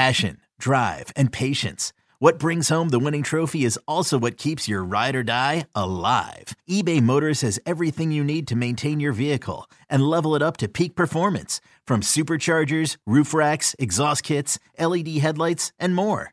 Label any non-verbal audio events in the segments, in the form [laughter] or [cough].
Passion, drive, and patience. What brings home the winning trophy is also what keeps your ride or die alive. eBay Motors has everything you need to maintain your vehicle and level it up to peak performance from superchargers, roof racks, exhaust kits, LED headlights, and more.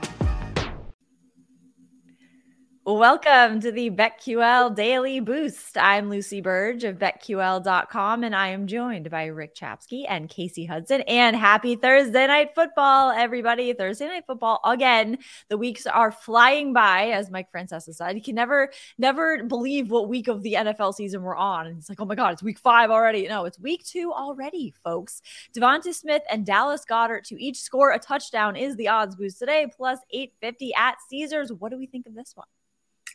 Welcome to the BetQL Daily Boost. I'm Lucy Burge of BetQL.com, and I am joined by Rick Chapsky and Kasey Hudson. And happy Thursday Night Football, everybody. Thursday Night Football again. The weeks are flying by, as Mike Francesa said. You can never, never believe what week of the NFL season we're on. And it's like, oh my God, it's week five already. No, it's week two already, folks. Devonta Smith and Dallas Goedert to each score a touchdown is the odds boost today, plus 850 at Caesars. What do we think of this one?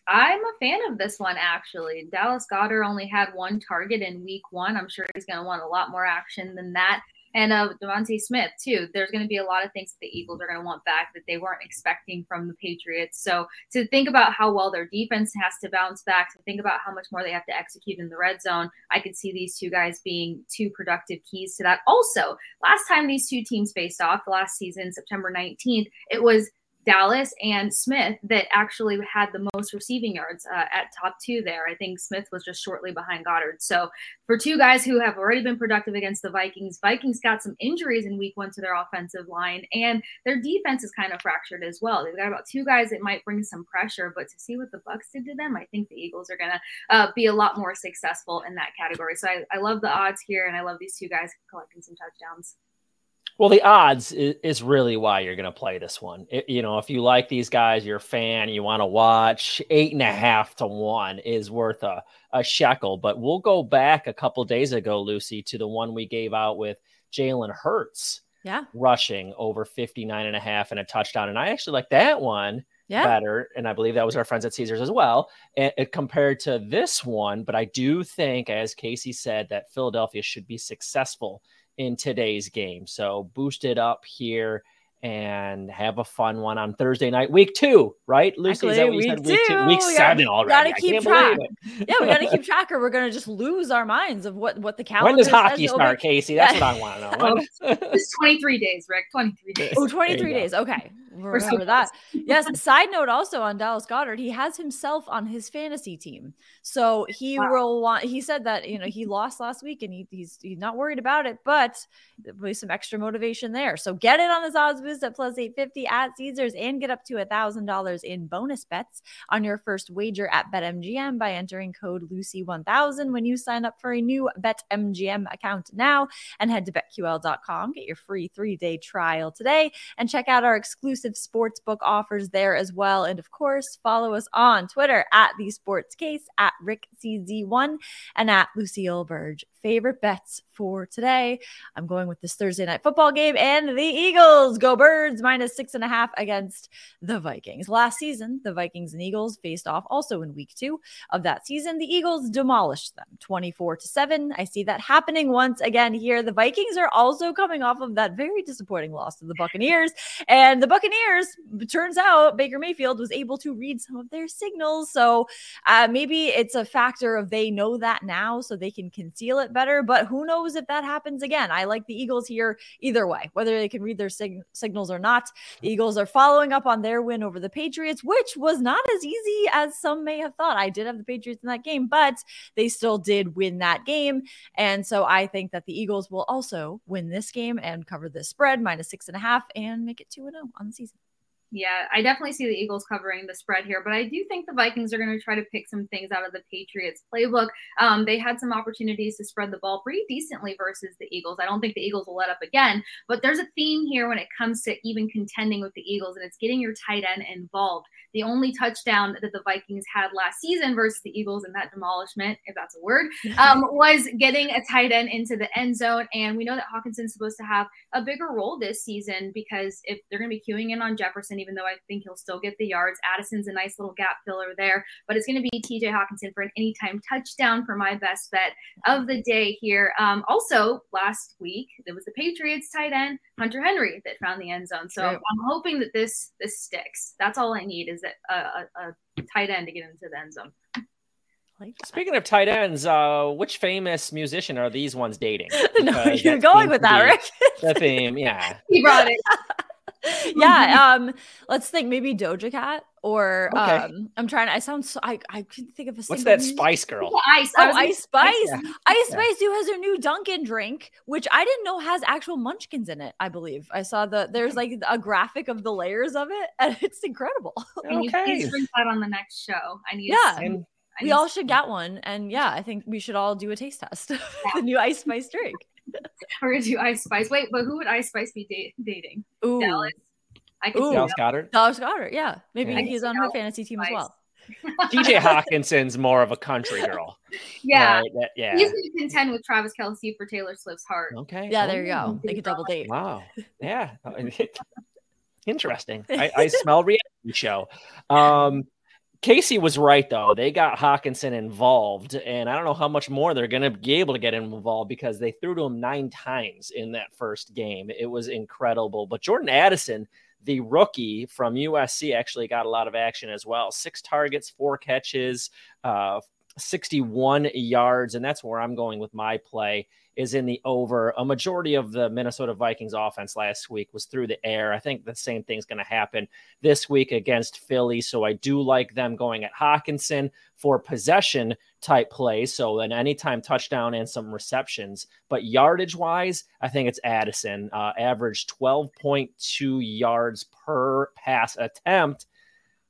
I'm a fan of this one actually. Dallas Goedert only had one target in week one. I'm sure he's going to want a lot more action than that. And uh, DeVonta Smith too. There's going to be a lot of things that the Eagles are going to want back that they weren't expecting from the Patriots. So to think about how well their defense has to bounce back, to think about how much more they have to execute in the red zone, I could see these two guys being two productive keys to that. Also, last time these two teams faced off last season, September 19th, it was Dallas and Smith that actually had the most receiving yards uh, at top two there. I think Smith was just shortly behind Goedert. So for two guys who have already been productive against the Vikings, Vikings got some injuries in week one to their offensive line, and their defense is kind of fractured as well. They've got about two guys that might bring some pressure, but to see what the Bucks did to them, I think the Eagles are going to uh, be a lot more successful in that category. So I, I love the odds here, and I love these two guys collecting some touchdowns. Well, the odds is, is really why you're going to play this one. It, you know, if you like these guys, you're a fan, you want to watch, eight and a half to one is worth a, a shekel. But we'll go back a couple days ago, Lucy, to the one we gave out with Jalen Hurts yeah. rushing over 59 and a half and a touchdown. And I actually like that one yeah. better. And I believe that was our friends at Caesars as well, and, and compared to this one. But I do think, as Kasey said, that Philadelphia should be successful in today's game. So boost it up here and have a fun one on Thursday night, week two, right? Lucy, is that what you week said? Two. Week two, week we seven gotta, already. Gotta keep track. yeah, we gotta keep [laughs] track, or we're gonna just lose our minds of what what the calendar. When does hockey start, Kasey? That's what I [laughs] want to know. it's 23 days, Rick. 23 days. Oh, 23 days. Okay. Remember that. Yes. Side note also on Dallas Goedert, he has himself on his fantasy team. So he wow. will want, he said that, you know, he lost last week and he, he's, he's not worried about it, but there'll be some extra motivation there. So get it on his odds boost at plus 850 at Caesars and get up to a thousand dollars in bonus bets on your first wager at BetMGM by entering code Lucy1000 when you sign up for a new BetMGM account now and head to betql.com. Get your free three day trial today and check out our exclusive exclusive sportsbook offers there as well. And of course, follow us on Twitter at the Sports Case, at Rick CZ1, and at Lucille Burge favorite bets for today. I'm going with this Thursday night football game and the Eagles go birds minus six and a half against the Vikings. Last season, the Vikings and Eagles faced off also in week two of that season. The Eagles demolished them 24 to seven. I see that happening once again here. The Vikings are also coming off of that very disappointing loss to the Buccaneers. And the Buccaneers, turns out Baker Mayfield was able to read some of their signals. So uh, maybe it's a factor of they know that now so they can conceal it better. But who knows if that happens again? I like the Eagles here either way, whether they can read their sig- signals or not. The Eagles are following up on their win over the Patriots, which was not as easy as some may have thought. I did have the Patriots in that game, but they still did win that game. And so I think that the Eagles will also win this game and cover the spread minus six and a half and make it 2 and 0 on the season. Yeah, I definitely see the Eagles covering the spread here, but I do think the Vikings are going to try to pick some things out of the Patriots playbook. Um, they had some opportunities to spread the ball pretty decently versus the Eagles. I don't think the Eagles will let up again, but there's a theme here when it comes to even contending with the Eagles, and it's getting your tight end involved. The only touchdown that the Vikings had last season versus the Eagles in that demolishment, if that's a word, [laughs] um, was getting a tight end into the end zone. And we know that Hockenson's supposed to have a bigger role this season because if they're going to be queuing in on Jefferson, even though I think he'll still get the yards. Addison's a nice little gap filler there, but it's going to be TJ Hockenson for an anytime touchdown for my best bet of the day here. Um, also, last week it was the Patriots tight end Hunter Henry that found the end zone. So True. I'm hoping that this this sticks. That's all I need is a, a, a tight end to get into the end zone. Like Speaking of tight ends, uh, which famous musician are these ones dating? [laughs] no, you're going with that, Rick. the theme, yeah. [laughs] He brought it. [laughs] yeah. Um, let's think maybe Doja Cat or okay. um, I'm trying to. I sound so. I I couldn't think of a. What's that Spice Girl? Ice. Oh, Ice Spice. Yeah. Ice Spice who has her new Dunkin' drink, which I didn't know has actual Munchkins in it. I believe I saw the there's like a graphic of the layers of it, [laughs] and it's incredible. Can you please bring that on the next show? I need. Yeah. And- we all should get one, and yeah, I think we should all do a taste test. [laughs] Yeah. the new Ice Spice drink. [laughs] We're gonna do Ice Spice. Wait, but who would Ice Spice be da- dating? Ooh. Dallas. I could Dallas Goedert. Dallas Goedert, yeah. Maybe yeah. he's on her fantasy team Spice. as well. [laughs] TJ Hockenson's more of a country girl. [laughs] Yeah. Right? That, yeah. He's going to contend with Travis Kelce for Taylor Swift's heart. Okay. Yeah, there you go. They could double date. Wow. Yeah. Interesting. I, I smell reality show. Um, Kasey was right though. They got Hockenson involved, and I don't know how much more they're going to be able to get him involved because they threw to him nine times in that first game. It was incredible. But Jordan Addison, the rookie from USC, actually got a lot of action as well. Six targets, four catches, uh, 61 yards, and that's where I'm going with my play is in the over. A majority of the Minnesota Vikings offense last week was through the air. I think the same thing's going to happen this week against Philly. So I do like them going at Hockenson for possession type plays. So an anytime touchdown and some receptions. But yardage wise, I think it's Addison. Uh, average 12.2 yards per pass attempt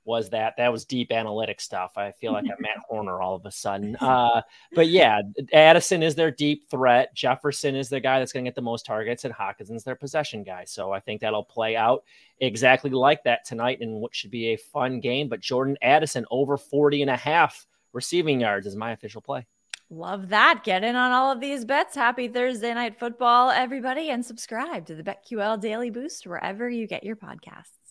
was that that was deep analytic stuff. I feel like I'm [laughs] Matt Horner all of a sudden. Uh, but yeah, Addison is their deep threat. Jefferson is the guy that's going to get the most targets, and Hockenson's their possession guy. So I think that'll play out exactly like that tonight in what should be a fun game. But Jordan Addison over 40 and a half receiving yards is my official play. Love that. Get in on all of these bets. Happy Thursday night football, everybody, and subscribe to the BetQL Daily Boost wherever you get your podcasts.